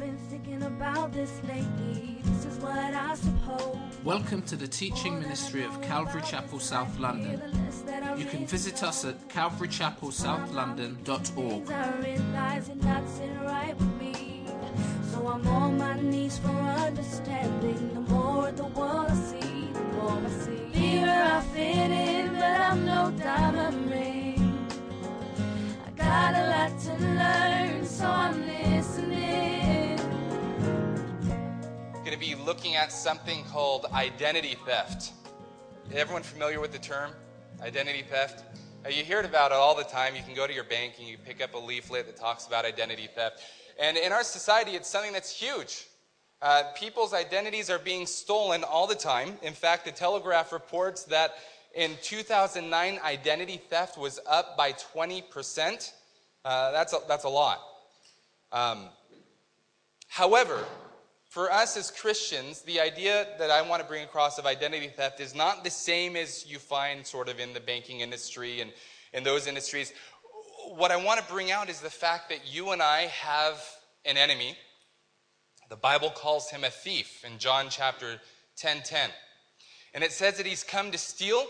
been thinking about this lately. This is what I suppose. Welcome to the teaching ministry of Calvary Chapel South London. You can visit us at calvarychapelsouth.london.org. Things I realize are not sitting right with me. So I'm on my knees for understanding. The more the world I see, the more I see. Here I fit in, but I'm no diamond ring. I got a lot to learn, so I'm listening. Be looking at something called identity theft. Everyone familiar with the term identity theft? Uh, you hear about it all the time. You can go to your bank and you pick up a leaflet that talks about identity theft. And in our society, it's something that's huge. Uh, people's identities are being stolen all the time. In fact, the Telegraph reports that in 2009, identity theft was up by 20%. Uh, that's, a, that's a lot. Um, however, for us as Christians, the idea that I want to bring across of identity theft is not the same as you find sort of in the banking industry and in those industries. What I want to bring out is the fact that you and I have an enemy. The Bible calls him a thief in John chapter 10 10. And it says that he's come to steal,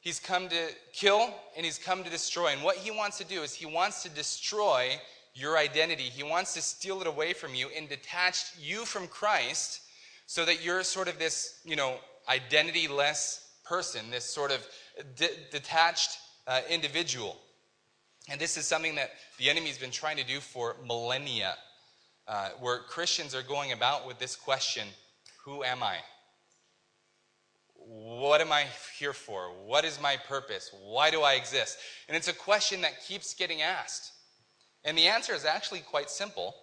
he's come to kill, and he's come to destroy. And what he wants to do is he wants to destroy your identity. He wants to steal it away from you and detach you from Christ so that you're sort of this, you know, identity less person, this sort of de- detached uh, individual. And this is something that the enemy's been trying to do for millennia, uh, where Christians are going about with this question Who am I? What am I here for? What is my purpose? Why do I exist? And it's a question that keeps getting asked. And the answer is actually quite simple.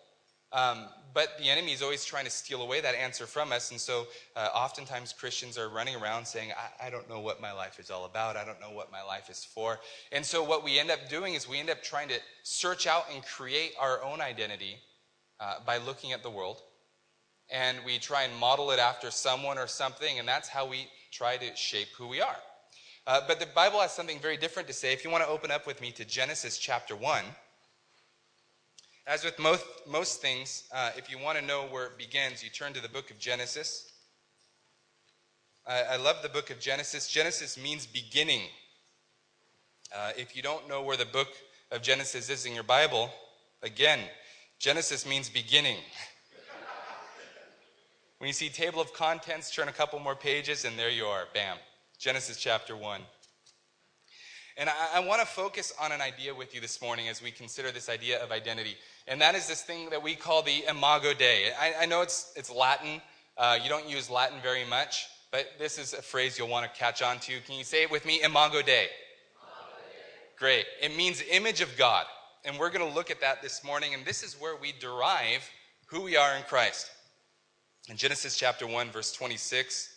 Um, but the enemy is always trying to steal away that answer from us. And so uh, oftentimes Christians are running around saying, I, I don't know what my life is all about. I don't know what my life is for. And so what we end up doing is we end up trying to search out and create our own identity uh, by looking at the world. And we try and model it after someone or something. And that's how we try to shape who we are. Uh, but the Bible has something very different to say. If you want to open up with me to Genesis chapter 1. As with most, most things, uh, if you want to know where it begins, you turn to the book of Genesis. I, I love the book of Genesis. Genesis means beginning. Uh, if you don't know where the book of Genesis is in your Bible, again, Genesis means beginning. when you see table of contents, turn a couple more pages, and there you are. Bam. Genesis chapter 1. And I, I want to focus on an idea with you this morning as we consider this idea of identity. And that is this thing that we call the Imago Dei. I, I know it's, it's Latin. Uh, you don't use Latin very much, but this is a phrase you'll want to catch on to. Can you say it with me? Imago Dei. Great. It means image of God. And we're going to look at that this morning. And this is where we derive who we are in Christ. In Genesis chapter 1, verse 26,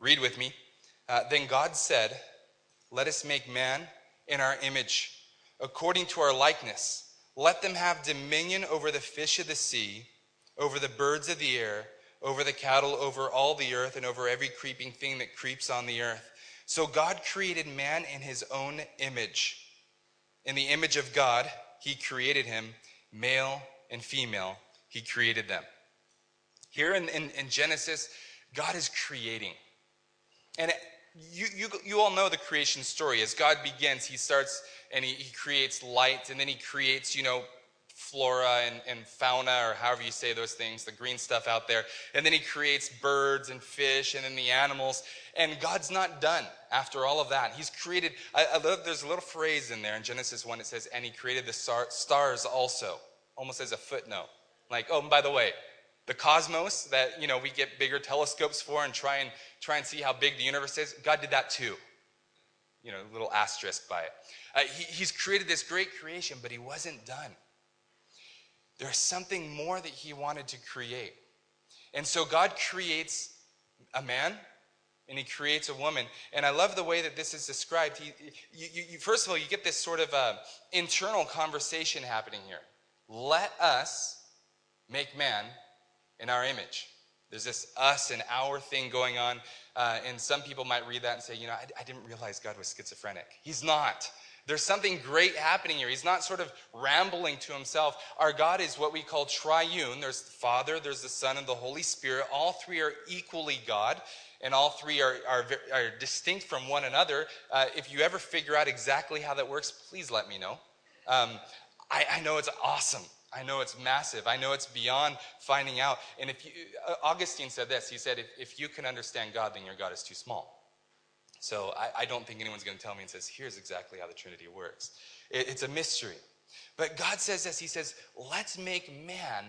read with me. Uh, then God said, Let us make man in our image, according to our likeness. Let them have dominion over the fish of the sea, over the birds of the air, over the cattle, over all the earth, and over every creeping thing that creeps on the earth. So God created man in his own image. In the image of God, he created him, male and female, he created them. Here in, in, in Genesis, God is creating. And you, you, you all know the creation story. As God begins, he starts and he, he creates light, and then he creates, you know, flora and, and fauna, or however you say those things, the green stuff out there. And then he creates birds and fish and then the animals. And God's not done after all of that. He's created, I, I love, there's a little phrase in there in Genesis 1. It says, and he created the star, stars also, almost as a footnote. Like, oh, by the way, the cosmos that, you know, we get bigger telescopes for and try and, try and see how big the universe is, God did that too. You know, a little asterisk by it. Uh, he, he's created this great creation, but he wasn't done. There's something more that he wanted to create. And so God creates a man and he creates a woman. And I love the way that this is described. He, you, you, first of all, you get this sort of uh, internal conversation happening here. Let us make man in our image. There's this us and our thing going on. Uh, and some people might read that and say, you know, I, I didn't realize God was schizophrenic. He's not. There's something great happening here. He's not sort of rambling to himself. Our God is what we call triune. There's the Father, there's the Son, and the Holy Spirit. All three are equally God, and all three are, are, are distinct from one another. Uh, if you ever figure out exactly how that works, please let me know. Um, I, I know it's awesome. I know it's massive. I know it's beyond finding out. And if you, uh, Augustine said this, he said, if, if you can understand God, then your God is too small. So I, I don't think anyone's going to tell me and says, here's exactly how the Trinity works. It, it's a mystery. But God says this He says, let's make man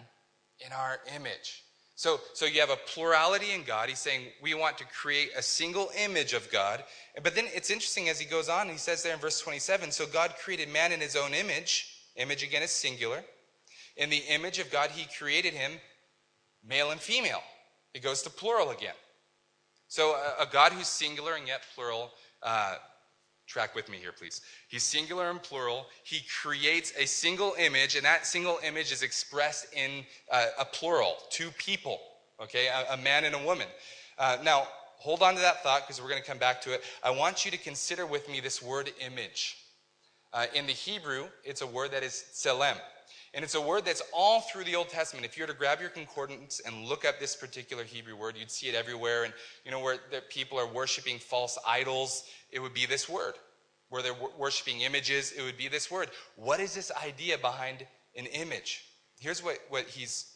in our image. So, so you have a plurality in God. He's saying we want to create a single image of God. But then it's interesting as he goes on, he says there in verse 27 so God created man in his own image. Image again is singular. In the image of God, he created him male and female. It goes to plural again. So, a, a God who's singular and yet plural, uh, track with me here, please. He's singular and plural. He creates a single image, and that single image is expressed in uh, a plural, two people, okay, a, a man and a woman. Uh, now, hold on to that thought because we're going to come back to it. I want you to consider with me this word image. Uh, in the Hebrew, it's a word that is tselem. And it's a word that's all through the Old Testament. If you were to grab your concordance and look up this particular Hebrew word, you'd see it everywhere. And you know, where people are worshiping false idols, it would be this word. Where they're worshiping images, it would be this word. What is this idea behind an image? Here's what, what he's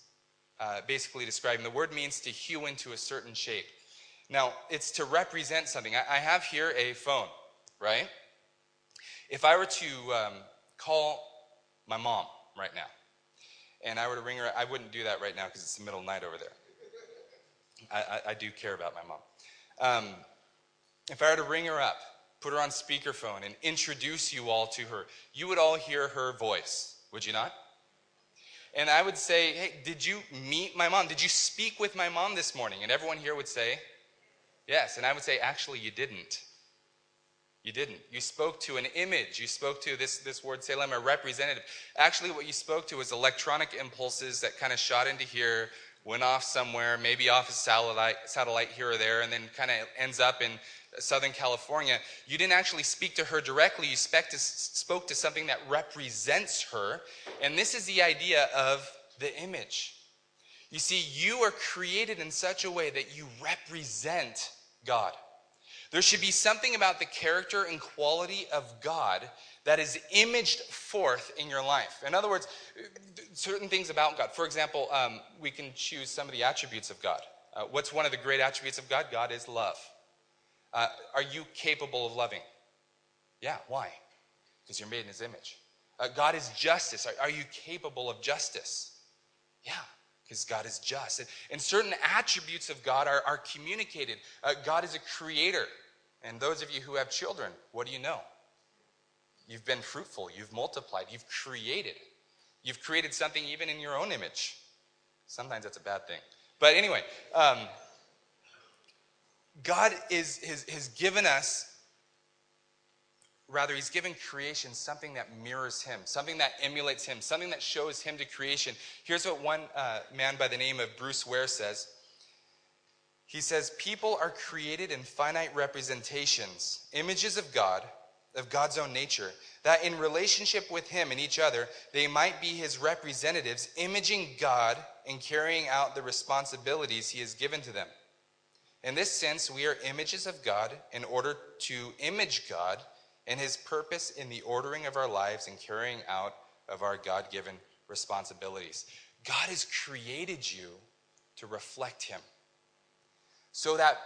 uh, basically describing the word means to hew into a certain shape. Now, it's to represent something. I, I have here a phone, right? If I were to um, call my mom, right now. And I were to ring her, I wouldn't do that right now because it's the middle of the night over there. I, I, I do care about my mom. Um, if I were to ring her up, put her on speakerphone, and introduce you all to her, you would all hear her voice, would you not? And I would say, Hey, did you meet my mom? Did you speak with my mom this morning? And everyone here would say, Yes. And I would say, Actually, you didn't. You didn't. You spoke to an image. You spoke to this, this word tselem, a representative. Actually, what you spoke to was electronic impulses that kind of shot into here, went off somewhere, maybe off a satellite, satellite here or there, and then kind of ends up in Southern California. You didn't actually speak to her directly. You spoke to, spoke to something that represents her. And this is the idea of the image. You see, you are created in such a way that you represent God. There should be something about the character and quality of God that is imaged forth in your life. In other words, certain things about God. For example, um, we can choose some of the attributes of God. Uh, what's one of the great attributes of God? God is love. Uh, are you capable of loving? Yeah, why? Because you're made in his image. Uh, God is justice. Are, are, you capable of justice? Yeah, because God is just. And, and, certain attributes of God are, are communicated. Uh, God is a creator. And those of you who have children, what do you know? You've been fruitful, you've multiplied, you've created. You've created something even in your own image. Sometimes that's a bad thing. But anyway, um, God is, has, has given us, rather, He's given creation something that mirrors Him, something that emulates Him, something that shows Him to creation. Here's what one uh, man by the name of Bruce Ware says he says, People are created in finite representations, images of God, of God's own nature, that in relationship with Him and each other, they might be His representatives, imaging God and carrying out the responsibilities He has given to them. In this sense, we are images of God in order to image God and His purpose in the ordering of our lives and carrying out of our God given responsibilities. God has created you to reflect Him so that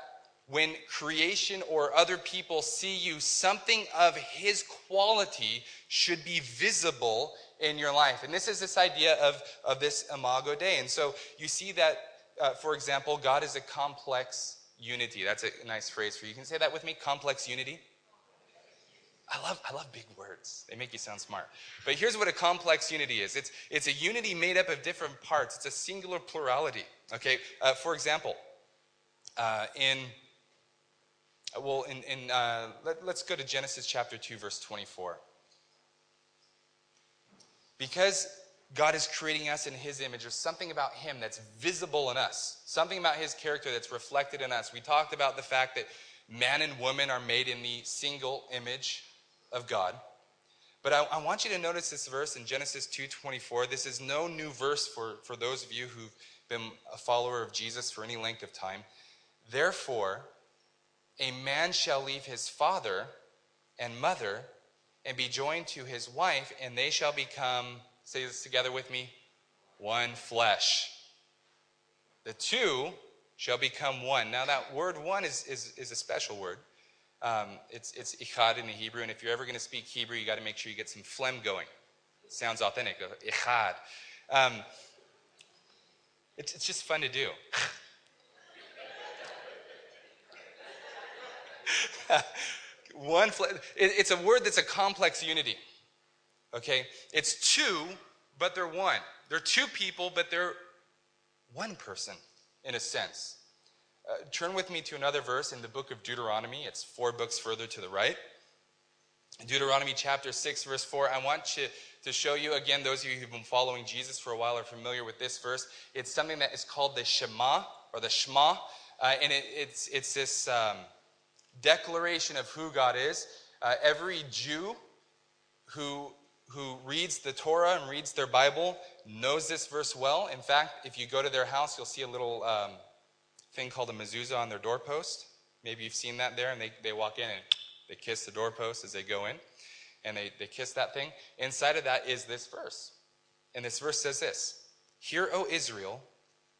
when creation or other people see you, something of his quality should be visible in your life. And this is this idea of, of this imago Dei. And so you see that, uh, for example, God is a complex unity. That's a nice phrase for you. You can say that with me complex unity. I love, I love big words. They make you sound smart. But here's what a complex unity is it's, it's a unity made up of different parts, it's a singular plurality. Okay, uh, for example, uh, in, well, in, in uh, let, let's go to Genesis chapter 2, verse 24. Because God is creating us in His image. There's something about Him that's visible in us, something about His character that's reflected in us. We talked about the fact that man and woman are made in the single image of God. But I, I want you to notice this verse in Genesis 2.24. This is no new verse for, for those of you who've been a follower of Jesus for any length of time. Therefore, a man shall leave his father and mother and be joined to his wife, and they shall become, say this together with me, one flesh. The two shall become one. Now, that word one is, is, is a special word. Um, it's, it's echad in the Hebrew, and if you're ever going to speak Hebrew, you got to make sure you get some phlegm going. Sounds authentic. Echad. Um, it's, it's just fun to do. one it, it's a word that's a complex unity. Okay? It's two, but they're one. They're two people, but they're one person in a sense. Uh, turn with me to another verse in the book of Deuteronomy. It's four books further to the right. Deuteronomy chapter 6, verse 4. I want to, to show you, again, those of you who've been following Jesus for a while are familiar with this verse. It's something that is called the Shema, or the Shema. Uh, and it, it's, it's this um, declaration of who God is. Uh, every Jew who, who reads the Torah and reads their Bible knows this verse well. In fact, if you go to their house, you'll see a little um, thing called a mezuzah on their doorpost. Maybe you've seen that there, and they, they walk in and they kiss the doorpost as they go in, and they, they kiss that thing. Inside of that is this verse. And this verse says this Hear, O Israel,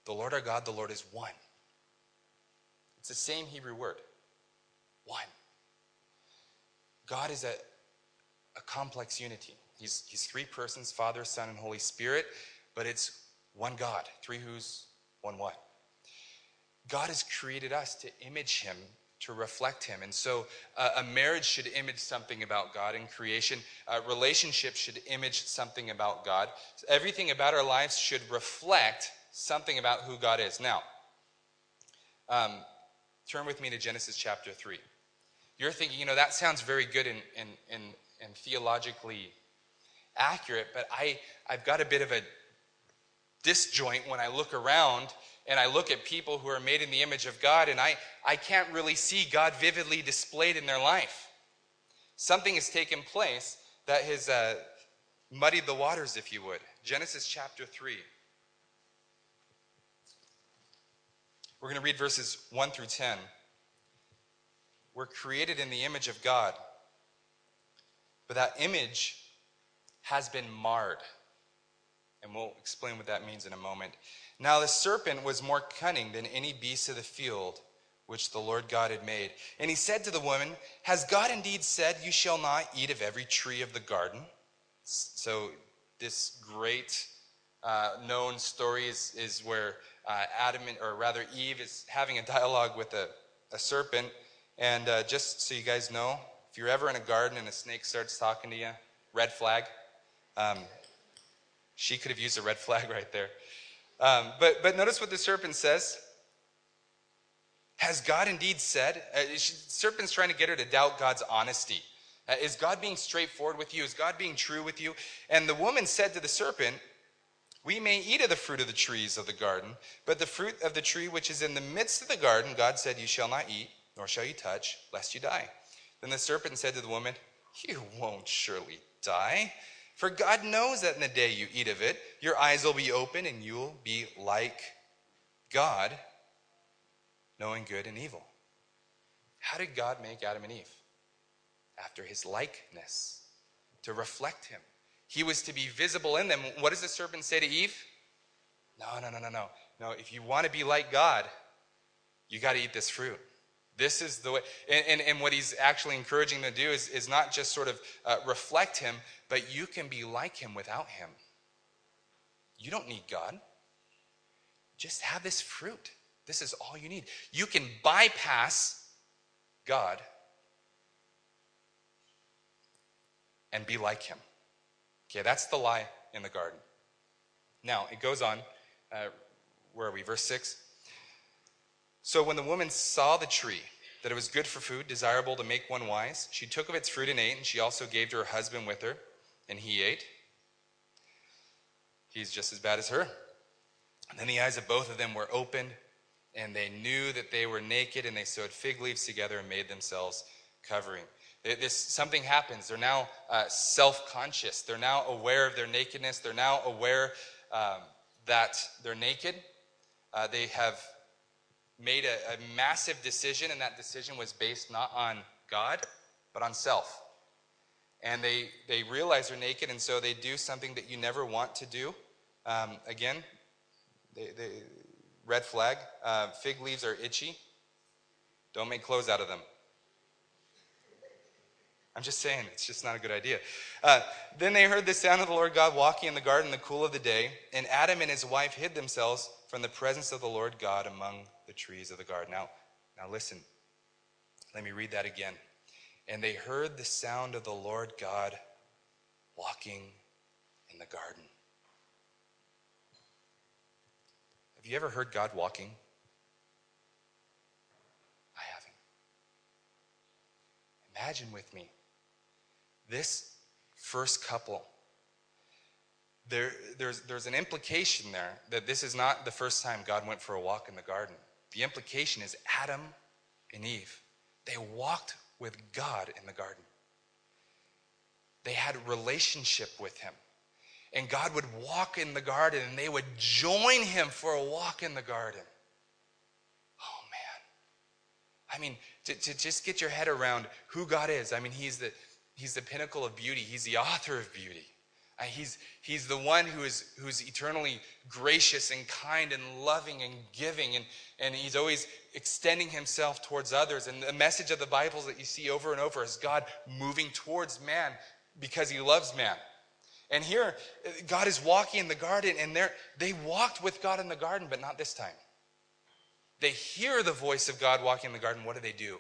the Lord our God, the Lord is one. It's the same Hebrew word. One. God is a, a complex unity. He's, he's three persons Father, Son, and Holy Spirit, but it's one God. Three who's, one what. God has created us to image Him, to reflect Him. And so uh, a marriage should image something about God in creation, uh, relationships should image something about God. Everything about our lives should reflect something about who God is. Now, um, turn with me to Genesis chapter 3. You're thinking, you know, that sounds very good and, and, and, and theologically accurate, but I, I've got a bit of a disjoint when I look around and I look at people who are made in the image of God, and I, I can't really see God vividly displayed in their life. Something has taken place that has uh, muddied the waters, if you would. Genesis chapter 3. We're going to read verses 1 through 10. We're created in the image of God, but that image has been marred. And we'll explain what that means in a moment. Now the serpent was more cunning than any beast of the field which the Lord God had made. And he said to the woman, Has God indeed said, You shall not eat of every tree of the garden? So, this great uh, known story is, is where uh, Adam, or rather Eve, is having a dialogue with a, a serpent. And uh, just so you guys know, if you're ever in a garden and a snake starts talking to you, red flag. Um, she could have used a red flag right there. Um, but, but notice what the serpent says. Has God indeed said? Uh, she, serpent's trying to get her to doubt God's honesty. Uh, is God being straightforward with you? Is God being true with you? And the woman said to the serpent, We may eat of the fruit of the trees of the garden, but the fruit of the tree which is in the midst of the garden, God said, You shall not eat, nor shall you touch, lest you die. Then the serpent said to the woman, You won't surely die. For God knows that in the day you eat of it, your eyes will be open and you'll be like God, knowing good and evil. How did God make Adam and Eve? After his likeness, to reflect him. He was to be visible in them. What does the serpent say to Eve? No, no, no, no, no. No, if you want to be like God, you got to eat this fruit. This is the way. And, and, and, what he's actually encouraging them to do is, is not just sort of uh, reflect him, but you can be like him without him. You don't need God. Just have this fruit. This is all you need. You can bypass God and be like him. Okay, that's the lie in the garden. Now, it goes on. Uh, where are we? Verse 6. So when the woman saw the tree, that it was good for food, desirable to make one wise, she took of its fruit and ate, and she also gave to her husband with her, and he ate. He's just as bad as her. And then the eyes of both of them were opened, and they knew that they were naked, and they sewed fig leaves together and made themselves covering. This, something happens. They're now uh, self conscious. They're now aware of their nakedness. They're now aware um, that they're naked. Uh, they have made a, a massive decision, and that decision was based not on God, but on self. And they, they realize they're naked, and so they do something that you never want to do. Um, again, they, they, red flag uh, fig leaves are itchy. Don't make clothes out of them. I'm just saying, it's just not a good idea. Uh, then they heard the sound of the Lord God walking in the garden in the cool of the day, and Adam and his wife hid themselves from the presence of the Lord God among the trees of the garden. Now, now listen. Let me read that again. And they heard the sound of the Lord God walking in the garden. Have you ever heard God walking? I haven't. Imagine with me this first couple. There, there's, there's an implication there that this is not the first time God went for a walk in the garden. The implication is Adam and Eve. They walked with God in the garden. They had a relationship with Him. And God would walk in the garden and they would join Him for a walk in the garden. Oh, man. I mean, to, to just get your head around who God is. I mean, He's the, he's the pinnacle of beauty, He's the author of beauty. Uh, he's, he's the one who is who's eternally gracious and kind and loving and giving, and, and he's always extending himself towards others. And the message of the Bible that you see over and over is God moving towards man because he loves man. And here, God is walking in the garden, and they walked with God in the garden, but not this time. They hear the voice of God walking in the garden. What do they do?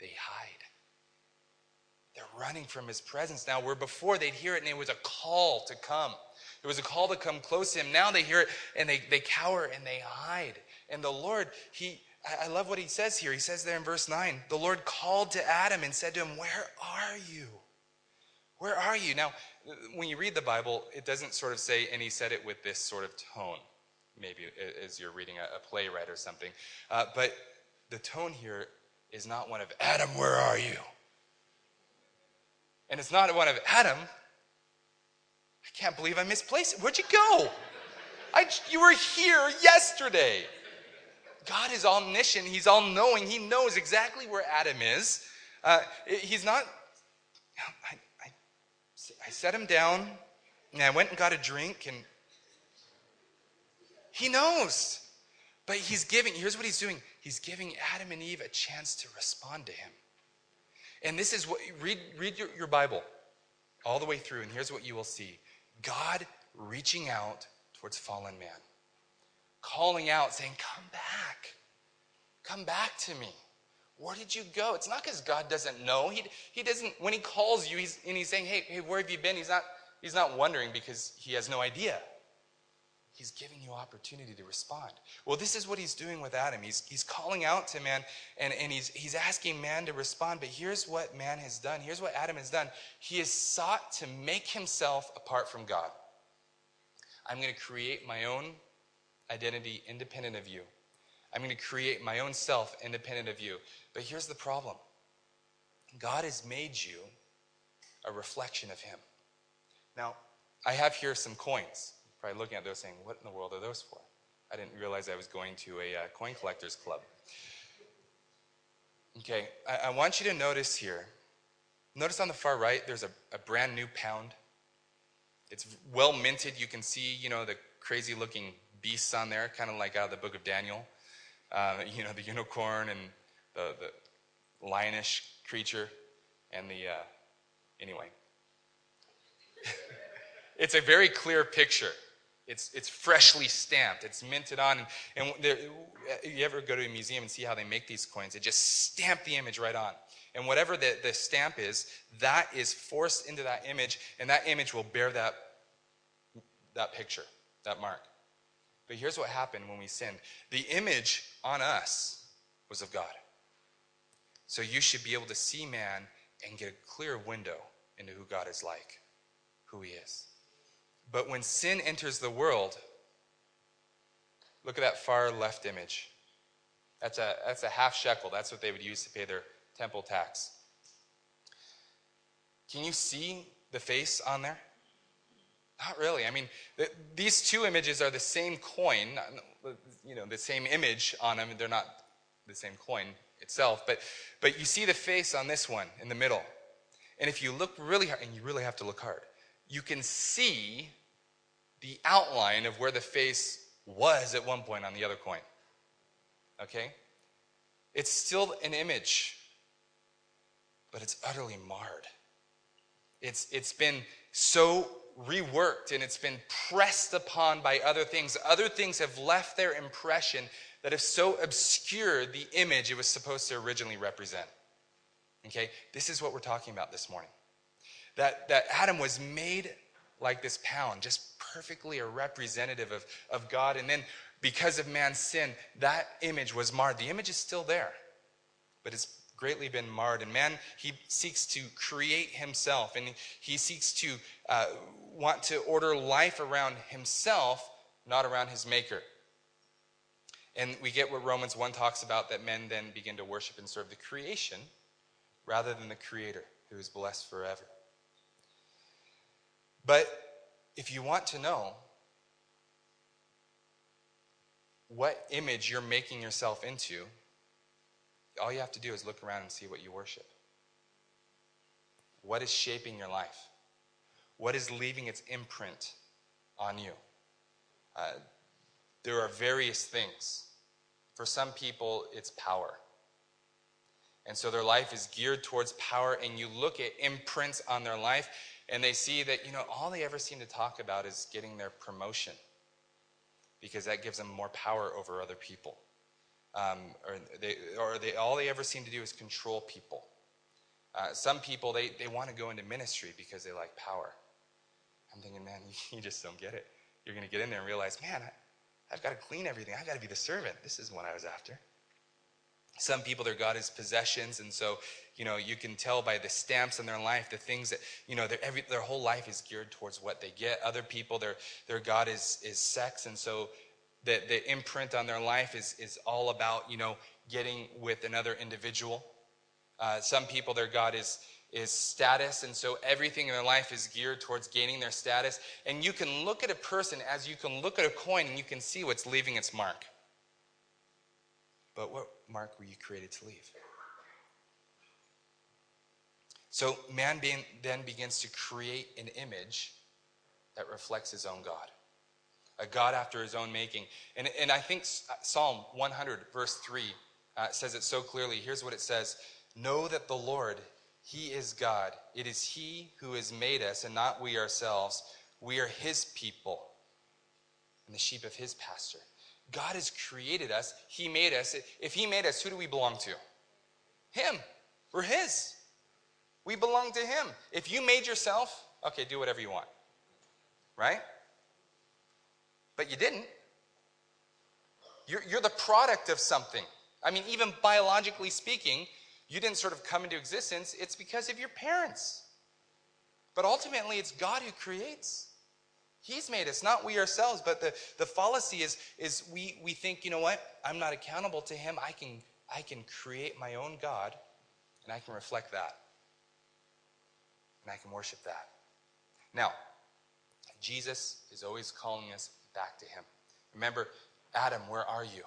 They hide. Running from his presence now, where before they'd hear it and it was a call to come. It was a call to come close to him. Now they hear it and they, they cower and they hide. And the Lord, he, I love what he says here. He says there in verse 9, the Lord called to Adam and said to him, Where are you? Where are you? Now, when you read the Bible, it doesn't sort of say, and he said it with this sort of tone, maybe as you're reading a, a playwright or something. Uh, but the tone here is not one of, Adam, where are you? And it's not one of Adam. I can't believe I misplaced it. Where'd you go? I, you were here yesterday. God is omniscient. He's all knowing. He knows exactly where Adam is. Uh, he's not. I, I, I set him down and I went and got a drink and he knows. But he's giving, here's what he's doing he's giving Adam and Eve a chance to respond to him. And this is what, read, read your, your Bible all the way through, and here's what you will see God reaching out towards fallen man, calling out, saying, Come back. Come back to me. Where did you go? It's not because God doesn't know. He, he doesn't, when he calls you, he's, and he's saying, hey, hey, where have you been? He's not, he's not wondering because he has no idea. He's giving you opportunity to respond. Well, this is what he's doing with Adam. He's, he's calling out to man and, and he's, he's asking man to respond. But here's what man has done. Here's what Adam has done. He has sought to make himself apart from God. I'm going to create my own identity independent of you. I'm going to create my own self independent of you. But here's the problem God has made you a reflection of him. Now, I have here some coins probably looking at those saying, What in the world are those for? I didn't realize I was going to a uh, coin collectors club. Okay, I, I, want you to notice here. Notice on the far right, there's a, a brand new pound. It's well minted. You can see, you know, the crazy looking beasts on there, kind of like out of the book of Daniel. Uh, you know, the unicorn and the, the lionish creature and the, uh, anyway. it's a very clear picture. It's, it's freshly stamped. It's minted on. And, you ever go to a museum and see how they make these coins? They just stamp the image right on. And whatever the, the stamp is, that is forced into that image, and that image will bear that, that picture, that mark. But here's what happened when we sinned the image on us was of God. So you should be able to see man and get a clear window into who God is like, who he is. But when sin enters the world, look at that far left image. That's a, that's a half shekel. That's what they would use to pay their temple tax. Can you see the face on there? Not really. I mean, the, these two images are the same coin, you know, the same image on them. They're not the same coin itself, but, but you see the face on this one in the middle. And if you look really hard, and you really have to look hard, you can see the outline of where the face was at one point on the other coin. Okay? It's still an image, but it's utterly marred. It's, it's been so reworked and it's been pressed upon by other things. Other things have left their impression that have so obscured the image it was supposed to originally represent. Okay? This is what we're talking about this morning. That, that Adam was made like this pound, just perfectly a representative of, of God. And then because of man's sin, that image was marred. The image is still there, but it's greatly been marred. And man, he seeks to create himself, and he seeks to uh, want to order life around himself, not around his maker. And we get what Romans 1 talks about that men then begin to worship and serve the creation rather than the creator who is blessed forever. But if you want to know what image you're making yourself into, all you have to do is look around and see what you worship. What is shaping your life? What is leaving its imprint on you? Uh, there are various things. For some people, it's power. And so their life is geared towards power, and you look at imprints on their life, and they see that, you know, all they ever seem to talk about is getting their promotion because that gives them more power over other people. Um, or they, or they, all they ever seem to do is control people. Uh, some people, they, they want to go into ministry because they like power. I'm thinking, man, you, just don't get it. You're going to get in there and realize, man, I, I've got to clean everything. I've got to be the servant. This is what I was after. Some people, their God is possessions, and so you know you can tell by the stamps in their life, the things that you know, their every their whole life is geared towards what they get. Other people, their their God is is sex, and so the the imprint on their life is is all about you know getting with another individual. Uh, some people, their God is is status, and so everything in their life is geared towards gaining their status. And you can look at a person as you can look at a coin, and you can see what's leaving its mark. But what mark were you created to leave? So man then begins to create an image that reflects his own God, a God after his own making. And, and I think Psalm 100, verse 3, uh, says it so clearly. Here's what it says Know that the Lord, he is God. It is he who has made us and not we ourselves. We are his people and the sheep of his pasture. God has created us. He made us. If He made us, who do we belong to? Him. We're His. We belong to Him. If you made yourself, okay, do whatever you want. Right? But you didn't. You're, you're the product of something. I mean, even biologically speaking, you didn't sort of come into existence. It's because of your parents. But ultimately, it's God who creates. He's made us, not we ourselves. But the, the fallacy is, is we, we think, you know what? I'm not accountable to him. I can, I can create my own God, and I can reflect that. And I can worship that. Now, Jesus is always calling us back to him. Remember, Adam, where are you?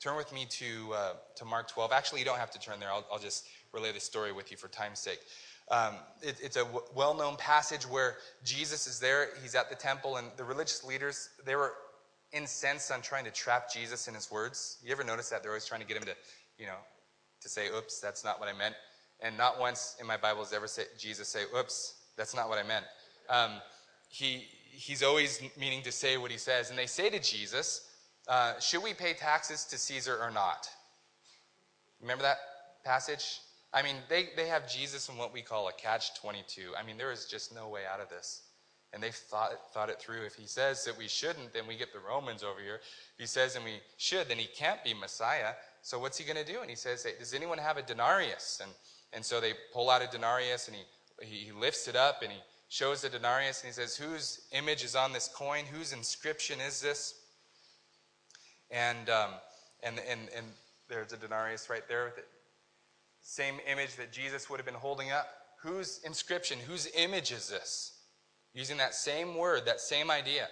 Turn with me to, uh, to Mark 12. Actually, you don't have to turn there. I'll, I'll just relay the story with you for time's sake. Um, it, it's a w- well known passage where Jesus is there. He's at the temple, and the religious leaders, they were incensed on trying to trap Jesus in his words. You ever notice that? They're always trying to get him to, you know, to say, oops, that's not what I meant. And not once in my Bible does ever say, Jesus say, oops, that's not what I meant. Um, he, he's always meaning to say what he says. And they say to Jesus, uh, should we pay taxes to Caesar or not? Remember that passage? I mean, they, they have Jesus in what we call a catch 22. I mean, there is just no way out of this. And they've thought, thought it through. If he says that we shouldn't, then we get the Romans over here. If he says and we should, then he can't be Messiah. So what's he going to do? And he says, hey, Does anyone have a denarius? And, and so they pull out a denarius and he, he lifts it up and he shows the denarius and he says, Whose image is on this coin? Whose inscription is this? And, um, and, and, and there's a denarius right there with it. same image that Jesus would have been holding up. Whose inscription, whose image is this? Using that same word, that same idea.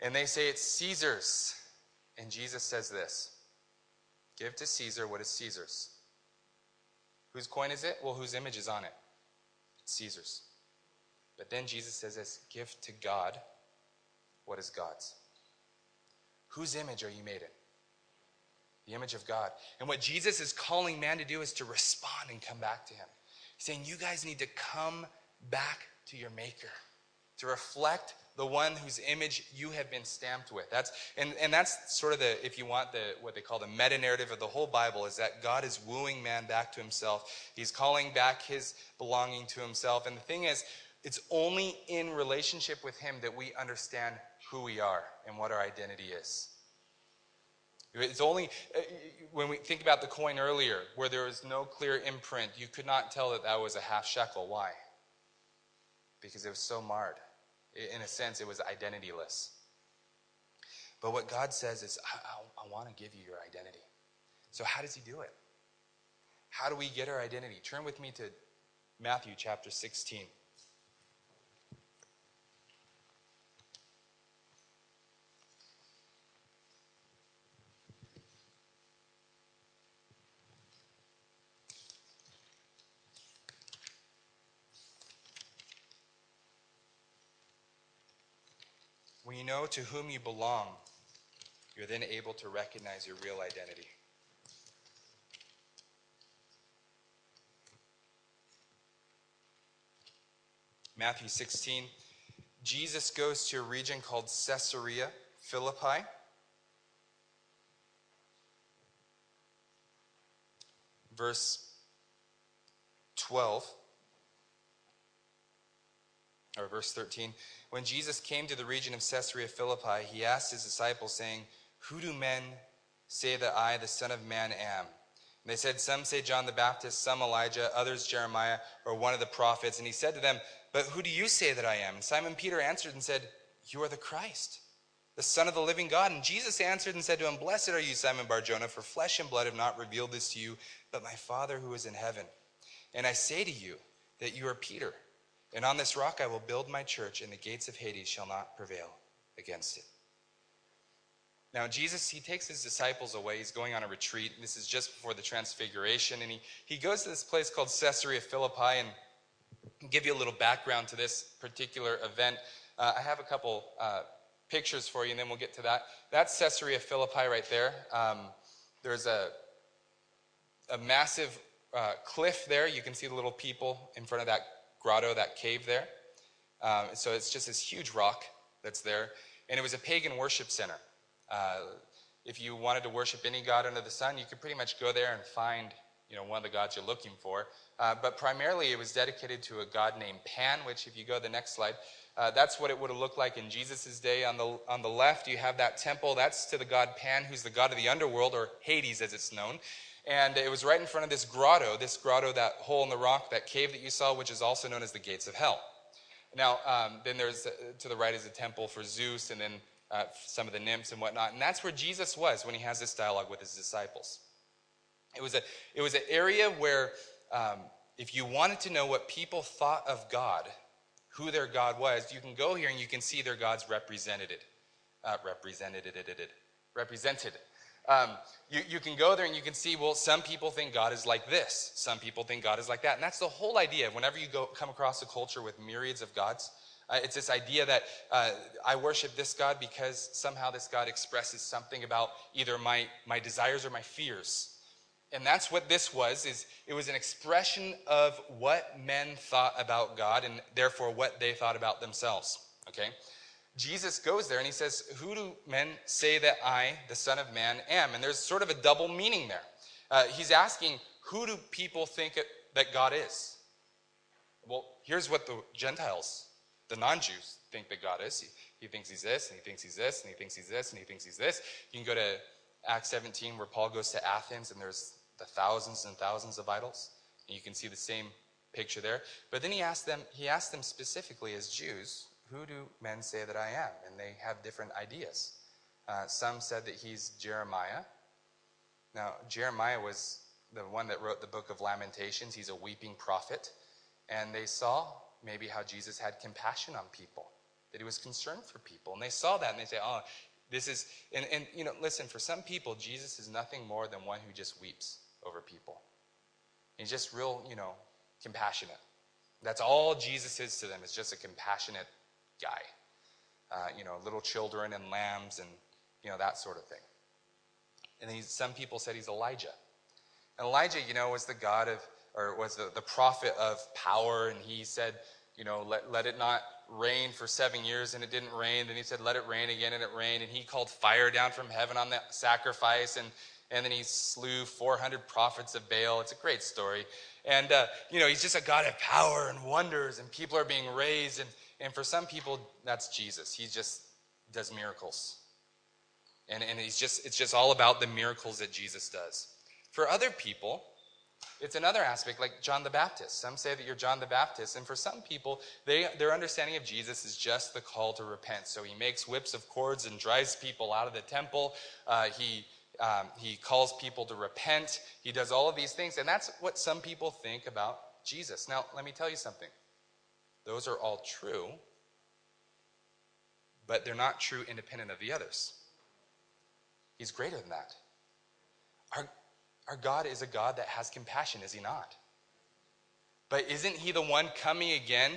And they say it's Caesar's. And Jesus says this Give to Caesar what is Caesar's. Whose coin is it? Well, whose image is on it? It's Caesar's. But then Jesus says this Give to God what is God's. Whose image are you made in? The image of God. And what Jesus is calling man to do is to respond and come back to him. He's saying, You guys need to come back to your Maker, to reflect the one whose image you have been stamped with. That's and, and that's sort of the, if you want the what they call the meta narrative of the whole Bible, is that God is wooing man back to himself. He's calling back his belonging to himself. And the thing is, it's only in relationship with him that we understand who we are and what our identity is. It's only uh, when we think about the coin earlier, where there was no clear imprint, you could not tell that that was a half shekel. Why? Because it was so marred. In a sense, it was identityless. But what God says is, I, I, I want to give you your identity. So, how does He do it? How do we get our identity? Turn with me to Matthew chapter 16. When you know to whom you belong, you're then able to recognize your real identity. Matthew 16, Jesus goes to a region called Caesarea Philippi. Verse 12, or verse 13. When Jesus came to the region of Caesarea Philippi, he asked his disciples, saying, Who do men say that I, the Son of Man, am? And they said, Some say John the Baptist, some Elijah, others Jeremiah, or one of the prophets. And he said to them, But who do you say that I am? And Simon Peter answered and said, You are the Christ, the Son of the living God. And Jesus answered and said to him, Blessed are you, Simon Barjona, for flesh and blood have not revealed this to you, but my Father who is in heaven. And I say to you that you are Peter. And on this rock I will build my church, and the gates of Hades shall not prevail against it. Now, Jesus, he takes his disciples away. He's going on a retreat. This is just before the transfiguration. And he, he goes to this place called Caesarea Philippi. And give you a little background to this particular event. Uh, I have a couple uh, pictures for you, and then we'll get to that. That's Caesarea Philippi right there. Um, there's a, a massive uh, cliff there. You can see the little people in front of that grotto, that cave there. Um, so it's just this huge rock that's there. And it was a pagan worship center. Uh, if you wanted to worship any god under the sun, you could pretty much go there and find you know, one of the gods you're looking for. Uh, but primarily, it was dedicated to a god named Pan, which, if you go to the next slide, uh, that's what it would have looked like in Jesus' day. On the, on the left, you have that temple. That's to the god Pan, who's the god of the underworld, or Hades as it's known. And it was right in front of this grotto, this grotto, that hole in the rock, that cave that you saw, which is also known as the gates of hell. Now, um, then there's uh, to the right is a temple for Zeus, and then uh, some of the nymphs and whatnot. And that's where Jesus was when he has this dialogue with his disciples. It was, a, it was an area where, um, if you wanted to know what people thought of God, who their God was, you can go here and you can see their gods represented. Uh, represented, represented. Um, you, you can go there and you can see, well, some people think God is like this. Some people think God is like that. And that's the whole idea. Whenever you go come across a culture with myriads of gods, uh, it's this idea that uh, I worship this God because somehow this God expresses something about either my, my desires or my fears. And that's what this was, is it was an expression of what men thought about God and therefore what they thought about themselves. Okay? Jesus goes there and he says, Who do men say that I, the Son of Man, am? And there's sort of a double meaning there. Uh, he's asking, Who do people think that God is? Well, here's what the Gentiles, the non Jews, think that God is. He, he thinks he's this, and he thinks he's this, and he thinks he's this, and he thinks he's this. You can go to Acts 17, where Paul goes to Athens, and there's the thousands and thousands of idols. And you can see the same picture there. But then he asked them, he asked them specifically as Jews, who do men say that I am? And they have different ideas. Uh, some said that he's Jeremiah. Now, Jeremiah was the one that wrote the book of Lamentations. He's a weeping prophet. and they saw maybe how Jesus had compassion on people, that he was concerned for people. And they saw that and they say, oh, this is, and, and you know, listen, for some people, Jesus is nothing more than one who just weeps over people. He's just real, you know, compassionate. That's all Jesus is to them, is just a compassionate guy. Uh, you know, little children and lambs and, you know, that sort of thing. And he's, some people said he's Elijah. And Elijah, you know, was the God of, or was the, the prophet of power, and he said, you know, let, let it not rain for seven years, and it didn't rain. Then he said, let it rain again, and it rained. And he called fire down from heaven on that sacrifice, and, and then he slew 400 prophets of Baal. It's a great story. And, uh, you know, he's just a God of power and wonders, and people are being raised. And, and for some people, that's Jesus. He just does miracles. And, and he's just, it's just all about the miracles that Jesus does. For other people, it's another aspect, like John the Baptist. Some say that you're John the Baptist, and for some people, they, their understanding of Jesus is just the call to repent. So he makes whips of cords and drives people out of the temple. Uh, he um, he calls people to repent. He does all of these things, and that's what some people think about Jesus. Now, let me tell you something. Those are all true, but they're not true independent of the others. He's greater than that. Our, our God is a God that has compassion, is he not? But isn't he the one coming again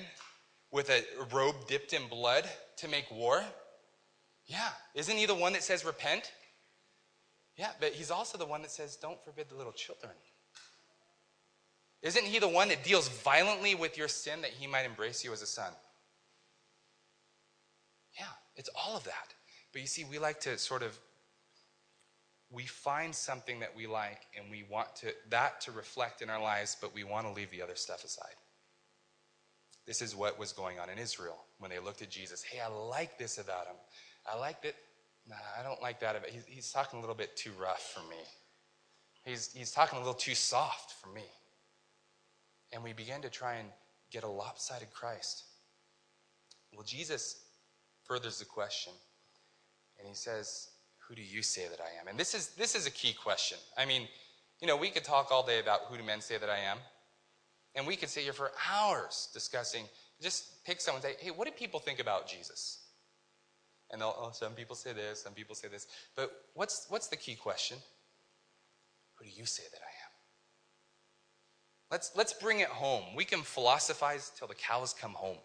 with a robe dipped in blood to make war? Yeah. Isn't he the one that says, repent? Yeah, but he's also the one that says, don't forbid the little children. Isn't he the one that deals violently with your sin that he might embrace you as a son? Yeah, it's all of that. But you see, we like to sort of we find something that we like and we want to that to reflect in our lives, but we want to leave the other stuff aside. This is what was going on in Israel when they looked at Jesus. Hey, I like this about him. I like that. Nah, I don't like that about he's, he's talking a little bit too rough for me. He's, he's talking a little too soft for me. And we begin to try and get a lopsided Christ. Well, Jesus furthers the question, and he says, who do you say that I am? And this is, this is a key question. I mean, you know, we could talk all day about who do men say that I am. And we could sit here for hours discussing, just pick someone and say, hey, what do people think about Jesus? And oh, some people say this, some people say this. But what's, what's the key question? Who do you say that I am? Let's, let's bring it home. We can philosophize till the cows come home.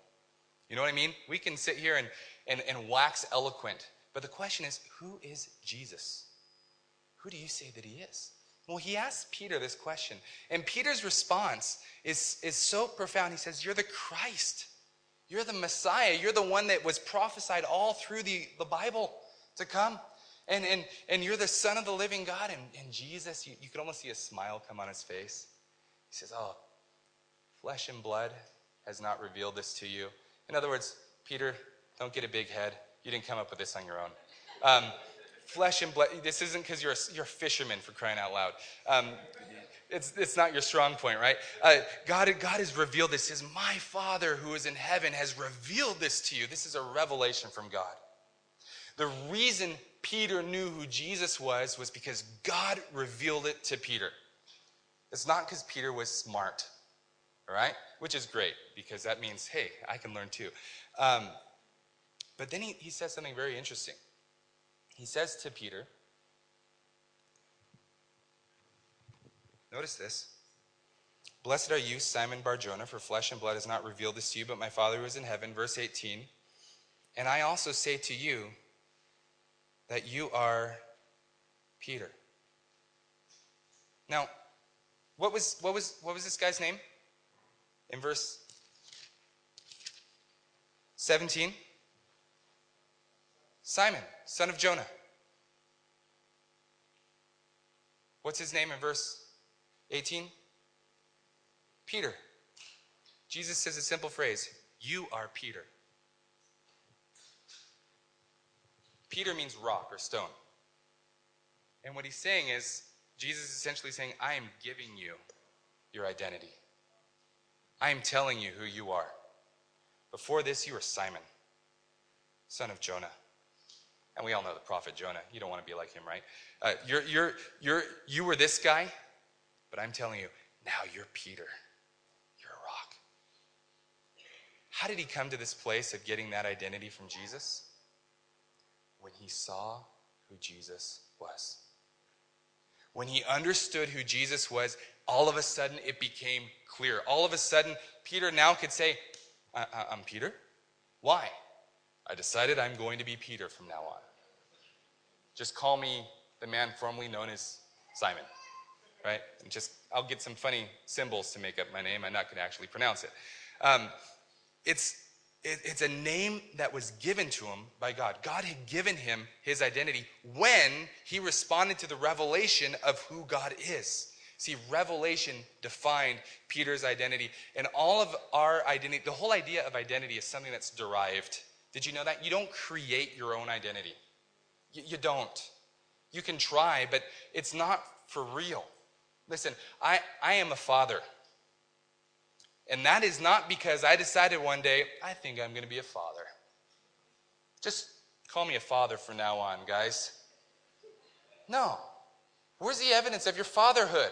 You know what I mean? We can sit here and, and, and wax eloquent but the question is, who is Jesus? Who do you say that he is? Well, he asks Peter this question. And Peter's response is, is so profound. He says, You're the Christ. You're the Messiah. You're the one that was prophesied all through the, the Bible to come. And, and, and you're the Son of the living God. And, and Jesus, you, you could almost see a smile come on his face. He says, Oh, flesh and blood has not revealed this to you. In other words, Peter, don't get a big head. You didn't come up with this on your own. Um, flesh and blood. This isn't because you're, a, you're a fisherman for crying out loud. Um, it's, it's not your strong point, right? Uh, God, God has revealed this. Says, My Father who is in heaven has revealed this to you. This is a revelation from God. The reason Peter knew who Jesus was was because God revealed it to Peter. It's not because Peter was smart, all right? Which is great because that means, hey, I can learn too. Um, but then he, he says something very interesting. He says to Peter, Notice this. Blessed are you, Simon Barjona, for flesh and blood has not revealed this to you, but my Father who is in heaven. Verse 18. And I also say to you that you are Peter. Now, what was, what was, what was this guy's name? In verse 17? Simon, son of Jonah. What's his name in verse 18? Peter. Jesus says a simple phrase You are Peter. Peter means rock or stone. And what he's saying is, Jesus is essentially saying, I am giving you your identity. I am telling you who you are. Before this, you were Simon, son of Jonah. And we all know the prophet Jonah. You don't want to be like him, right? Uh, you're, you're, you're, you were this guy, but I'm telling you, now you're Peter. You're a rock. How did he come to this place of getting that identity from Jesus? When he saw who Jesus was. When he understood who Jesus was, all of a sudden it became clear. All of a sudden, Peter now could say, I- am Peter. Why? I decided I'm going to be Peter from now on. Just call me the man formerly known as Simon, right? And just, I'll get some funny symbols to make up my name. I'm not going to actually pronounce it. Um, it's, it, it's a name that was given to him by God. God had given him his identity when he responded to the revelation of who God is. See, revelation defined Peter's identity. And all of our identity, the whole idea of identity is something that's derived. Did you know that? You don't create your own identity. You, you don't. You can try, but it's not for real. Listen, I, I am a father. And that is not because I decided one day, I think I'm going to be a father. Just call me a father from now on, guys. No. Where's the evidence of your fatherhood?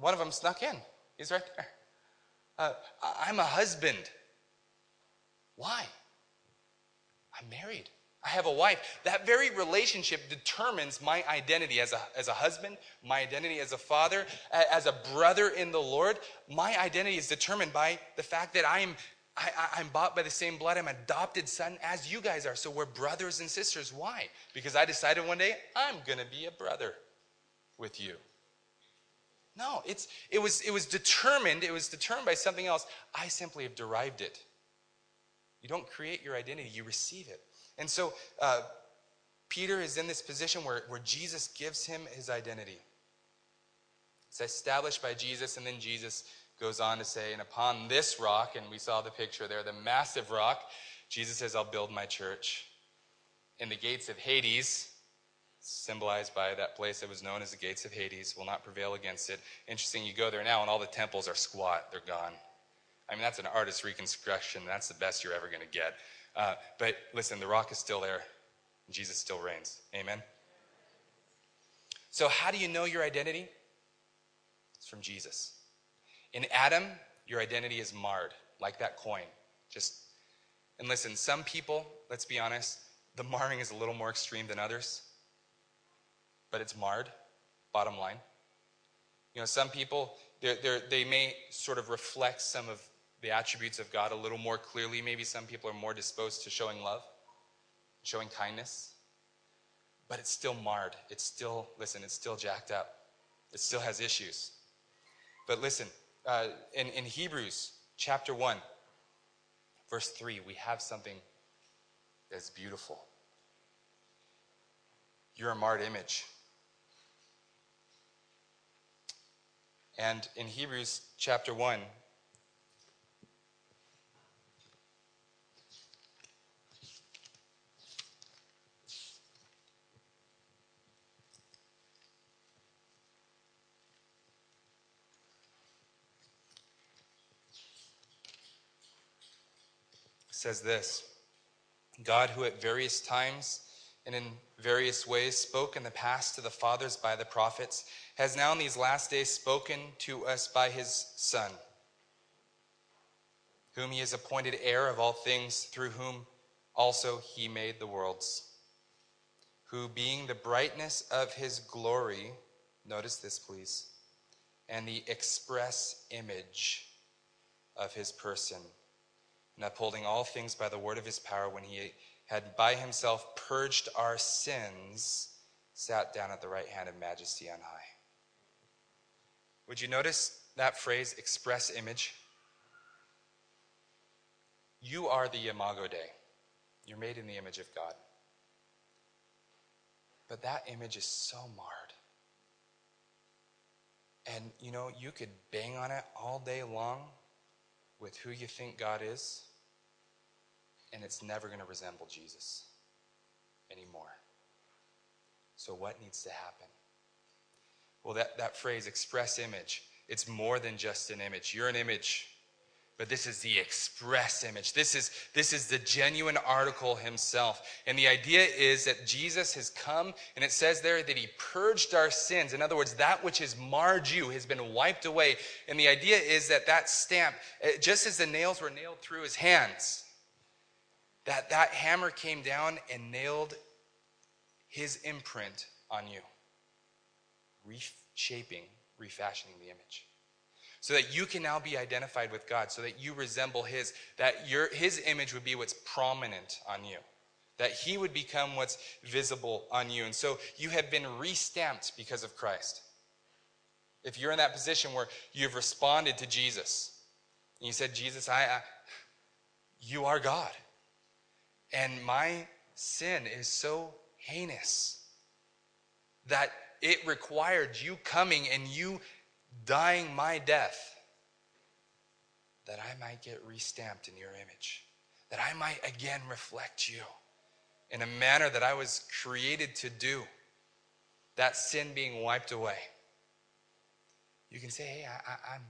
One of them snuck in. He's right there. Uh, I'm a husband. Why? I'm married. I have a wife. That very relationship determines my identity as a, as a husband, my identity as a father, as a brother in the Lord. My identity is determined by the fact that I'm, I, I'm bought by the same blood. I'm adopted son as you guys are. So we're brothers and sisters. Why? Because I decided one day I'm going to be a brother with you. No, it's, it, was, it was determined. It was determined by something else. I simply have derived it. You don't create your identity, you receive it. And so uh, Peter is in this position where, where Jesus gives him his identity. It's established by Jesus, and then Jesus goes on to say, And upon this rock, and we saw the picture there, the massive rock, Jesus says, I'll build my church. In the gates of Hades, symbolized by that place that was known as the gates of Hades, will not prevail against it. Interesting, you go there now, and all the temples are squat, they're gone. I mean, that's an artist's reconstruction. That's the best you're ever going to get. Uh, but listen, the rock is still there. Jesus still reigns. Amen. So, how do you know your identity? It's from Jesus. In Adam, your identity is marred, like that coin. Just, and listen, some people, let's be honest, the marring is a little more extreme than others, but it's marred, bottom line. You know, some people, they're, they're, they may sort of reflect some of the attributes of God a little more clearly. Maybe some people are more disposed to showing love, showing kindness, but it's still marred. It's still, listen, it's still jacked up. It still has issues. But listen, uh, in, in Hebrews chapter 1, verse 3, we have something that's beautiful. You're a marred image. And in Hebrews chapter 1, says this God, who at various times and in various ways spoke in the past to the fathers by the prophets, has now in these last days spoken to us by his Son, whom he has appointed heir of all things, through whom also he made the worlds, who being the brightness of his glory, notice this please, and the express image of his person and upholding all things by the word of his power, when he had by himself purged our sins, sat down at the right hand of majesty on high. Would you notice that phrase, express image? You are the imago Dei. You're made in the image of God. But that image is so marred. And you know, you could bang on it all day long with who you think God is, and it's never going to resemble Jesus anymore. So, what needs to happen? Well, that, that phrase, express image, it's more than just an image. You're an image. But this is the express image. This is, this is the genuine article himself. And the idea is that Jesus has come, and it says there that he purged our sins. In other words, that which has marred you has been wiped away. And the idea is that that stamp, eh, just as the nails were nailed through his hands, that that hammer came down and nailed his imprint on you, reshaping, refashioning the image so that you can now be identified with God, so that you resemble His, that your, His image would be what's prominent on you, that He would become what's visible on you. And so you have been restamped because of Christ. If you're in that position where you've responded to Jesus, and you said, Jesus, I, I you are God. And my sin is so heinous that it required you coming and you dying my death, that I might get restamped in your image, that I might again reflect you in a manner that I was created to do, that sin being wiped away. You can say, hey, I, am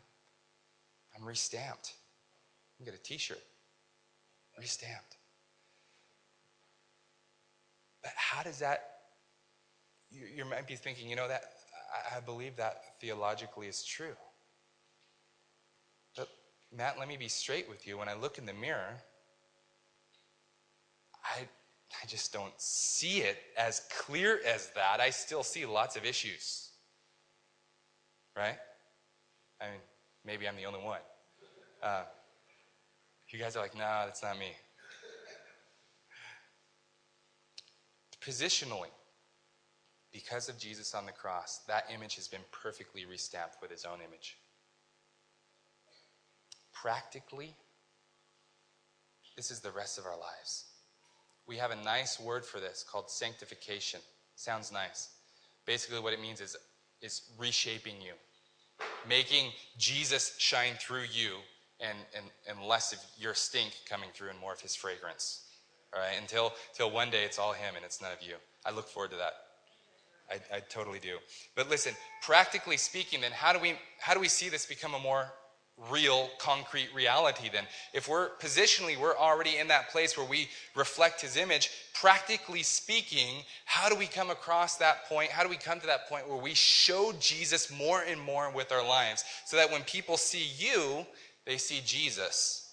I'm, I'm restamped. You get a t shirt, restamped. But how does that, you, you might be thinking, you know, that I, believe that theologically is true. But, Matt, let me be straight with you. When I look in the mirror, I, I just don't see it as clear as that. I still see lots of issues. Right? I mean, maybe I'm the only one. Uh, you guys are like, nah, that's not me. Positionally, because of Jesus on the cross, that image has been perfectly restamped with his own image. Practically, this is the rest of our lives. We have a nice word for this called sanctification. Sounds nice. Basically, what it means is, is reshaping you, making Jesus shine through you and, and, and less of your stink coming through and more of his fragrance. All right, until, until one day it's all him and it's none of you. I look forward to that. I, I totally do. But listen, practically speaking, then how do we how do we see this become a more real, concrete reality then. If we're positionally, we're already in that place where we reflect his image. Practically speaking, how do we come across that point? How do we come to that point where we show Jesus more and more with our lives so that when people see you, they see Jesus?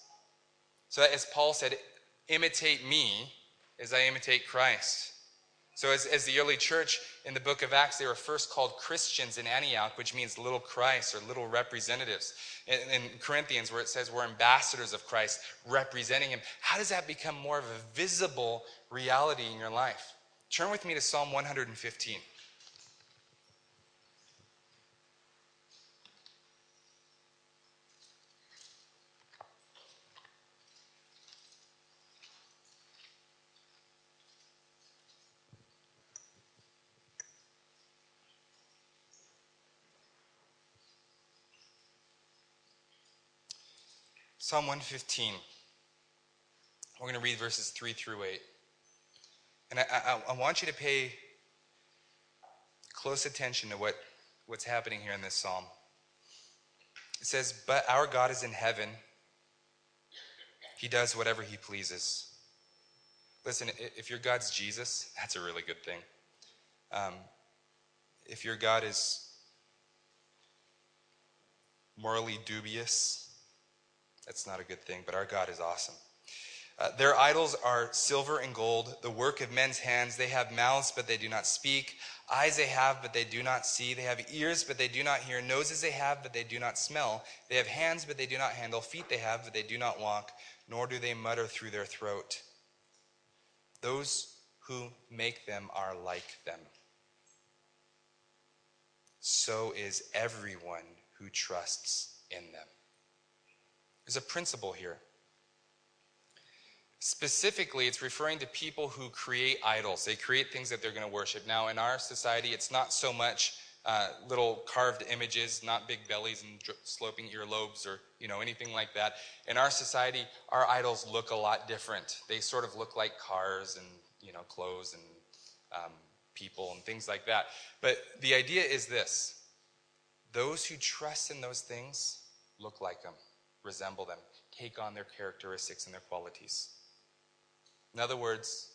So that as Paul said, imitate me as I imitate Christ. So, as, as the early church in the book of Acts, they were first called Christians in Antioch, which means little Christ or little representatives. In, in, Corinthians, where it says we're ambassadors of Christ, representing Him, how does that become more of a visible reality in your life? Turn with me to Psalm 115. Psalm 115. We're going to read verses 3 through 8. And I, I, I, want you to pay close attention to what, what's happening here in this psalm. It says, But our God is in heaven, He does whatever He pleases. Listen, if your God's Jesus, that's a really good thing. Um, if your God is morally dubious, that's not a good thing, but our God is awesome. Uh, their idols are silver and gold, the work of men's hands. They have mouths, but they do not speak. Eyes they have, but they do not see. They have ears, but they do not hear. Noses they have, but they do not smell. They have hands, but they do not handle. Feet they have, but they do not walk, nor do they mutter through their throat. Those who make them are like them. So is everyone who trusts in them. There's a principle here. Specifically, it's referring to people who create idols. They create things that they're going to worship. Now, in our society, it's not so much uh, little carved images, not big bellies and sloping earlobes or you know anything like that. In our society, our idols look a lot different. They sort of look like cars and you know clothes and um, people and things like that. But the idea is this: those who trust in those things look like them resemble them, take on their characteristics and their qualities. In other words,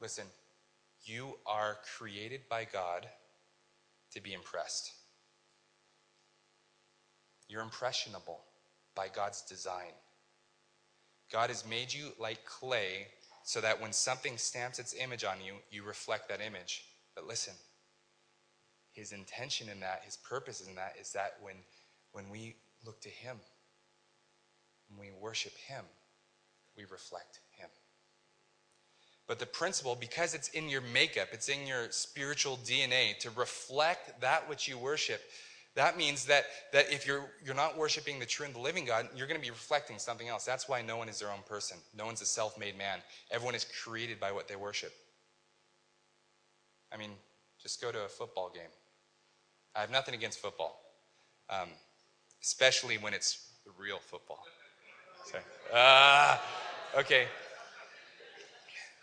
listen, you are created by God to be impressed. You're impressionable by God's design. God has made you like clay so that when something stamps its image on you, you reflect that image. But listen, his intention in that, his purpose in that, is that when, when we look to him, when we worship him, we reflect him. But the principle, because it's in your makeup, it's in your spiritual DNA to reflect that which you worship, that means that, that if you're, you're not worshiping the true and the living God, you're going to be reflecting something else. That's why no one is their own person. No one's a self made man. Everyone is created by what they worship. I mean, just go to a football game. I have nothing against football, um, especially when it's the real football. Ah, okay.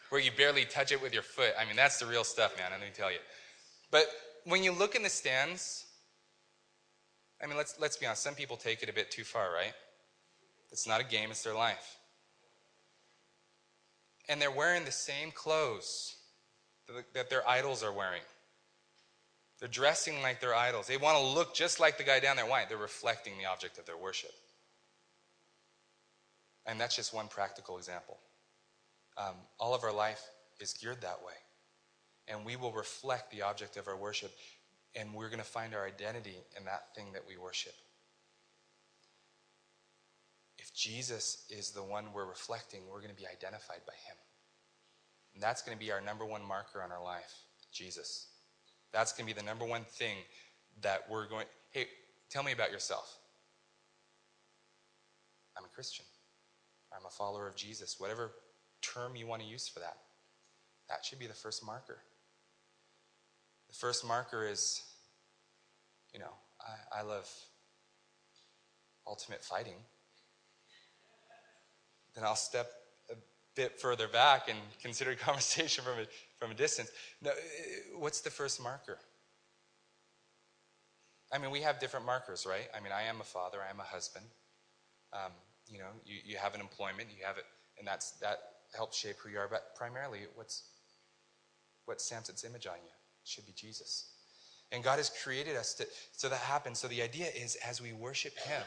Where you barely touch it with your foot. I mean, that's the real stuff, man. Let me tell you. But when you look in the stands, I mean, let's, let's be honest. Some people take it a bit too far, right? It's not a game, it's their life. And they're wearing the same clothes that their idols are wearing. They're dressing like their idols. They want to look just like the guy down there. Why? They're reflecting the object of their worship. And that's just one practical example. Um, all of our life is geared that way. And we will reflect the object of our worship and we're going to find our identity in that thing that we worship. If Jesus is the one we're reflecting, we're going to be identified by him. And that's going to be our number one marker on our life Jesus. That's going to be the number one thing that we're going. Hey, tell me about yourself. I'm a Christian. I'm a follower of Jesus. Whatever term you want to use for that. That should be the first marker. The first marker is, you know, I, I love ultimate fighting. Then I'll step a bit further back and consider conversation from a, from a distance. No, what's the first marker? I mean, we have different markers, right? I mean, I am a father, I am a husband. Um, you know, you, you have an employment, you have it, and that's that helps shape who you are. But primarily, what's what stamps its image on you? should be Jesus. And God has created us to, so that happens. So the idea is as we worship Him,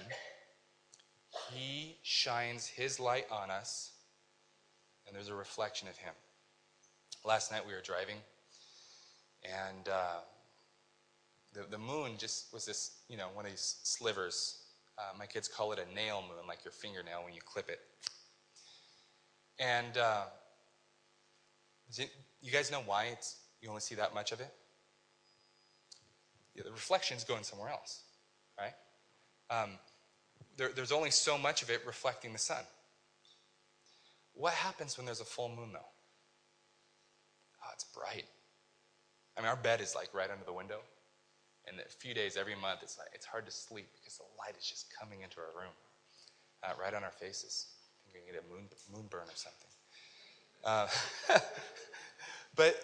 He shines His light on us, and there's a reflection of Him. Last night we were driving, and uh, the, the moon just was this, you know, one of these slivers. Uh, my kids call it a nail moon, like your fingernail when you clip it. And uh, you guys know why it's you only see that much of it. Yeah, the reflection's going somewhere else, right? Um, there, there's only so much of it reflecting the sun. What happens when there's a full moon, though? Oh, it's bright. I mean, our bed is like right under the window. And a few days every month, it's like it's hard to sleep because the light is just coming into our room, uh, right on our faces. I think we get a moon moonburn or something. Uh, but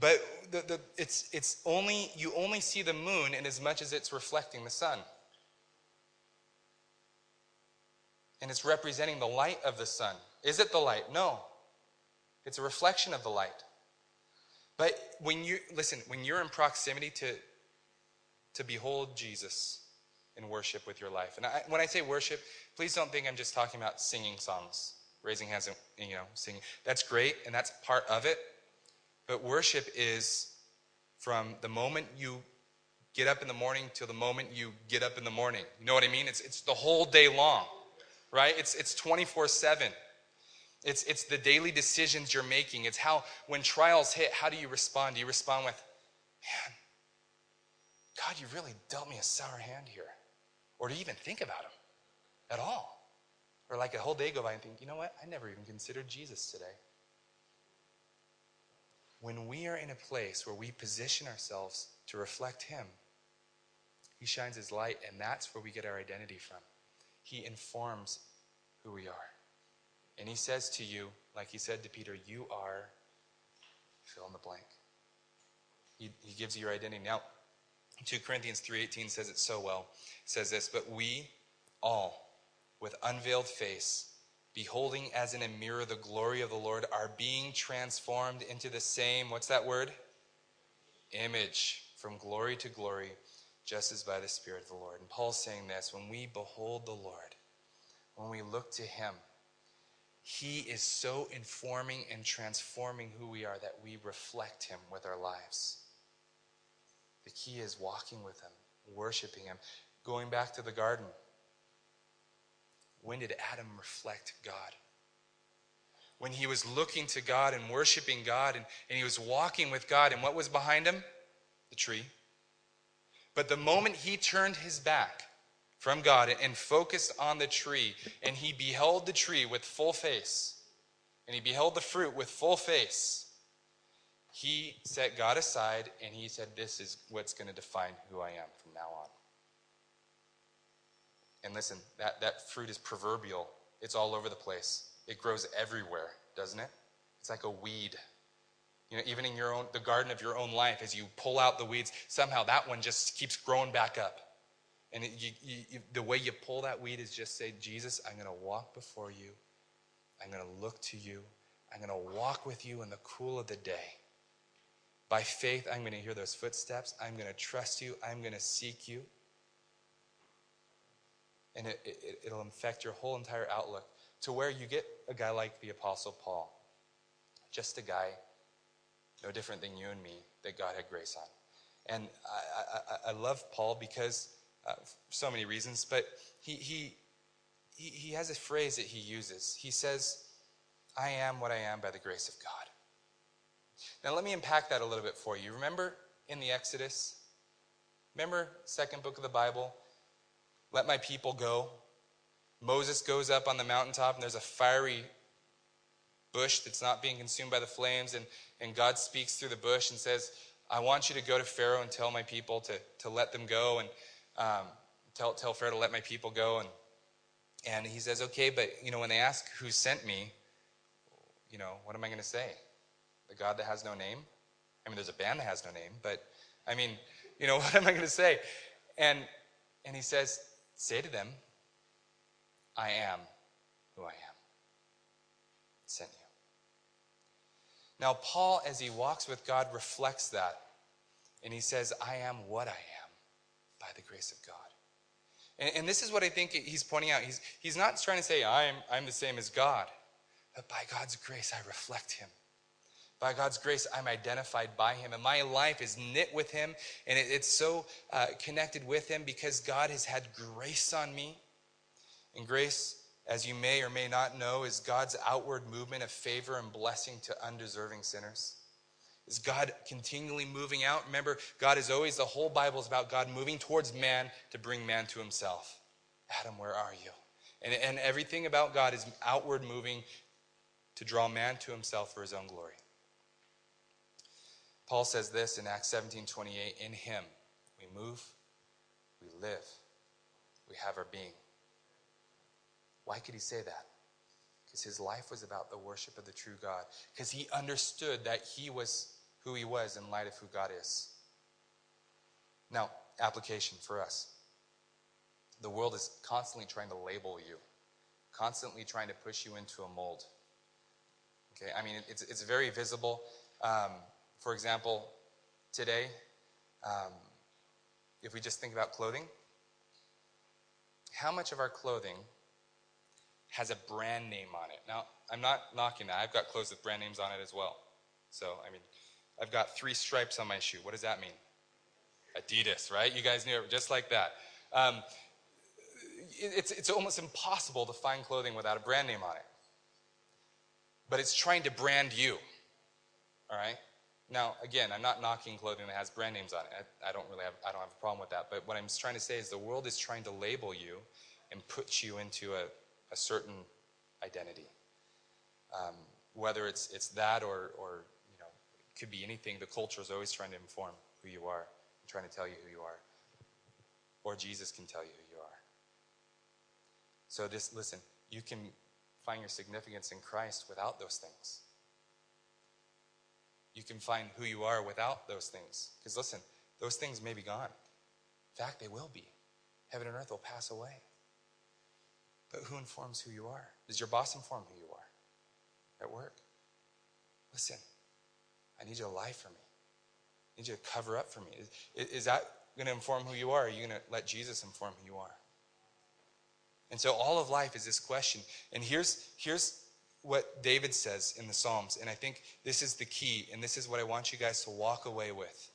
but the, the, it's, it's only, you only see the moon in as much as it's reflecting the sun. And it's representing the light of the sun. Is it the light? No. It's a reflection of the light. But when you, listen, when you're in proximity to, to behold Jesus in worship with your life, and I, when I say worship, please don't think I'm just talking about singing songs, raising hands and, you know, singing. That's great, and that's part of it. But worship is from the moment you get up in the morning till the moment you get up in the morning. You know what I mean? It's, it's the whole day long, right? It's, it's 24 7. It's, it's the daily decisions you're making. It's how, when trials hit, how do you respond? Do you respond with, man, God, you really dealt me a sour hand here? Or do you even think about him at all? Or like a whole day go by and think, you know what? I never even considered Jesus today when we are in a place where we position ourselves to reflect Him, He shines His light, and that's where we get our identity from. He informs who we are. And He says to you, like He said to Peter, You are fill in the blank. He, he gives you your identity. Now, 2 Corinthians 3.18 says it so well. It says this, but we all, with unveiled face, beholding as in a mirror the glory of the Lord, are being transformed into the same, what's that word? Image from glory to glory, just as by the Spirit of the Lord. And Paul's saying this when we behold the Lord, when we look to Him, He is so informing and transforming who we are that we reflect Him with our lives. The key is walking with Him, worshiping Him. Going back to the garden, when did Adam reflect God? When he was looking to God and worshiping God and, and he was walking with God, and what was behind him? The tree. But the moment he turned his back from God and focused on the tree, and he beheld the tree with full face, and he beheld the fruit with full face, he set God aside and he said, This is what's going to define who I am from now on. And listen, that, that fruit is proverbial, it's all over the place. It grows everywhere, doesn't it? It's like a weed. You know, even in your own the garden of your own life, as you pull out the weeds, somehow that one just keeps growing back up. And it, you, you, the way you pull that weed is just say, Jesus, I'm going to walk before you. I'm going to look to you. I'm going to walk with you in the cool of the day. By faith, I'm going to hear those footsteps. I'm going to trust you. I'm going to seek you. And it, it, it'll infect your whole entire outlook to where you get a guy like the Apostle Paul. Just a guy, no different than you and me, that God had grace on. And I, I, I love Paul because, uh, so many reasons, but he, he, he, he has a phrase that he uses. He says, I am what I am by the grace of God. Now, let me unpack that a little bit for you. Remember in the Exodus? Remember, second book of the Bible? Let my people go. Moses goes up on the mountaintop, and there's a fiery bush that's not being consumed by the flames. And, and God speaks through the bush and says, I want you to go to Pharaoh and tell my people to, to let them go and um, tell, tell Pharaoh to let my people go. And, and he says, Okay, but you know, when they ask who sent me, you know, what am I going to say? The God that has no name? I mean, there's a band that has no name, but I mean, you know, what am I going to say? And, and he says, Say to them, I am who I am. Sent you. Now, Paul, as he walks with God, reflects that. And he says, I am what I am by the grace of God. And, and this is what I think he's pointing out. He's, he's not trying to say, I'm, I'm the same as God, but by God's grace, I reflect him. By God's grace, I'm identified by Him, and my life is knit with Him, and it, it's so uh, connected with Him because God has had grace on me. And grace, as you may or may not know, is God's outward movement of favor and blessing to undeserving sinners. Is God continually moving out? Remember, God is always, the whole Bible is about God moving towards man to bring man to Himself. Adam, where are you? And, and everything about God is outward moving to draw man to Himself for His own glory. Paul says this in Acts 17 28 In him we move, we live, we have our being. Why could he say that? Because his life was about the worship of the true God. Because he understood that he was who he was in light of who God is. Now, application for us. The world is constantly trying to label you, constantly trying to push you into a mold. Okay, I mean, it's, it's very visible. Um, for example, today, um, if we just think about clothing, how much of our clothing has a brand name on it? Now, I'm not knocking that. I've got clothes with brand names on it as well. So, I mean, I've got three stripes on my shoe. What does that mean? Adidas, right? You guys knew it just like that. Um, it's, it's almost impossible to find clothing without a brand name on it. But it's trying to brand you, all right? Now, again, I'm not knocking clothing that has brand names on it. I, I, don't really have, I don't have a problem with that. But what I'm trying to say is the world is trying to label you and put you into a, a certain identity. Um, whether it's, it's that or, or, could be anything. The culture is always trying to inform who you are and trying to tell you who you are. Or Jesus can tell you who you are. So just listen, you can find your significance in Christ without those things you can find who you are without those things. Because listen, those things may be gone. In fact, they will be. Heaven and earth will pass away. But who informs who you are? Does your boss inform who you are at work? Listen, I need you to lie for me. I need you to cover up for me. Is, is that going to inform who you are? Are you going to let Jesus inform who you are? And so all of life is this question. And here's, here's what David says in the Psalms. And I think this is the key, and this is what I want you guys to walk away with.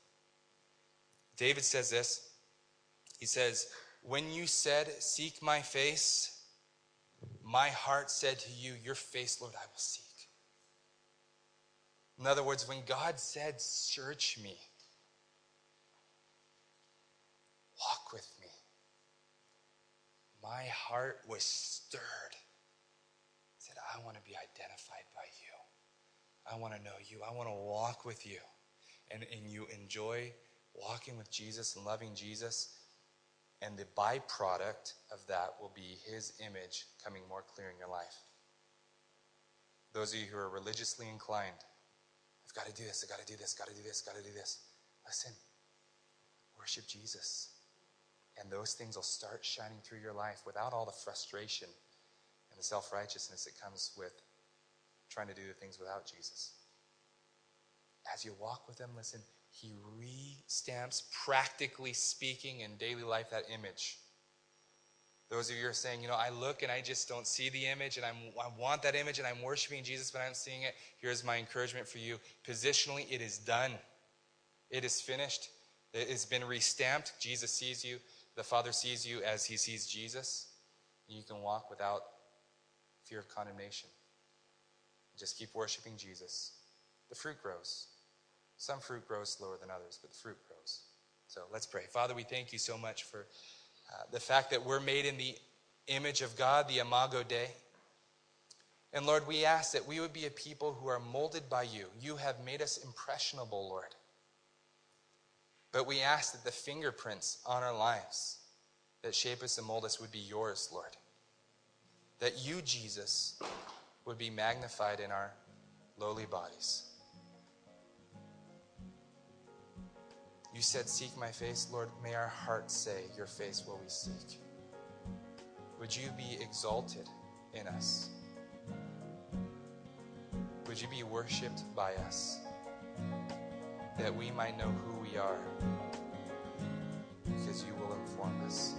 David says this. He says, When you said, Seek my face, my heart said to you, Your face, Lord, I will seek. In other words, when God said, Search me, walk with me, my heart was stirred. said, I want to be identified by you. I want to know you. I want to walk with you. And, and you enjoy walking with Jesus and loving Jesus. And the byproduct of that will be his image coming more clear in your life. Those of you who are religiously inclined, I've got to do this, I've got to do this, got to do this, got to do this. Listen, worship Jesus. And those things will start shining through your life without all the frustration and the self righteousness that comes with trying to do the things without Jesus. As you walk with Him, listen, He restamps, practically speaking, in daily life, that image. Those of you are saying, you know, I look and I just don't see the image and I'm, I want that image and I'm worshiping Jesus, but I'm seeing it. Here's my encouragement for you. Positionally, it is done, it is finished, it has been restamped. Jesus sees you. The Father sees you as he sees Jesus. And you can walk without fear of condemnation. Just keep worshiping Jesus. The fruit grows. Some fruit grows slower than others, but the fruit grows. So let's pray. Father, we thank you so much for uh, the fact that we're made in the image of God, the Imago Dei. And Lord, we ask that we would be a people who are molded by you. You have made us impressionable, Lord. But we ask that the fingerprints on our lives that shape us and mold us would be yours, Lord. That you, Jesus, would be magnified in our lowly bodies. You said, Seek my face, Lord. May our hearts say, Your face will we seek. Would you be exalted in us? Would you be worshiped by us? that we might know who we are because you will inform us.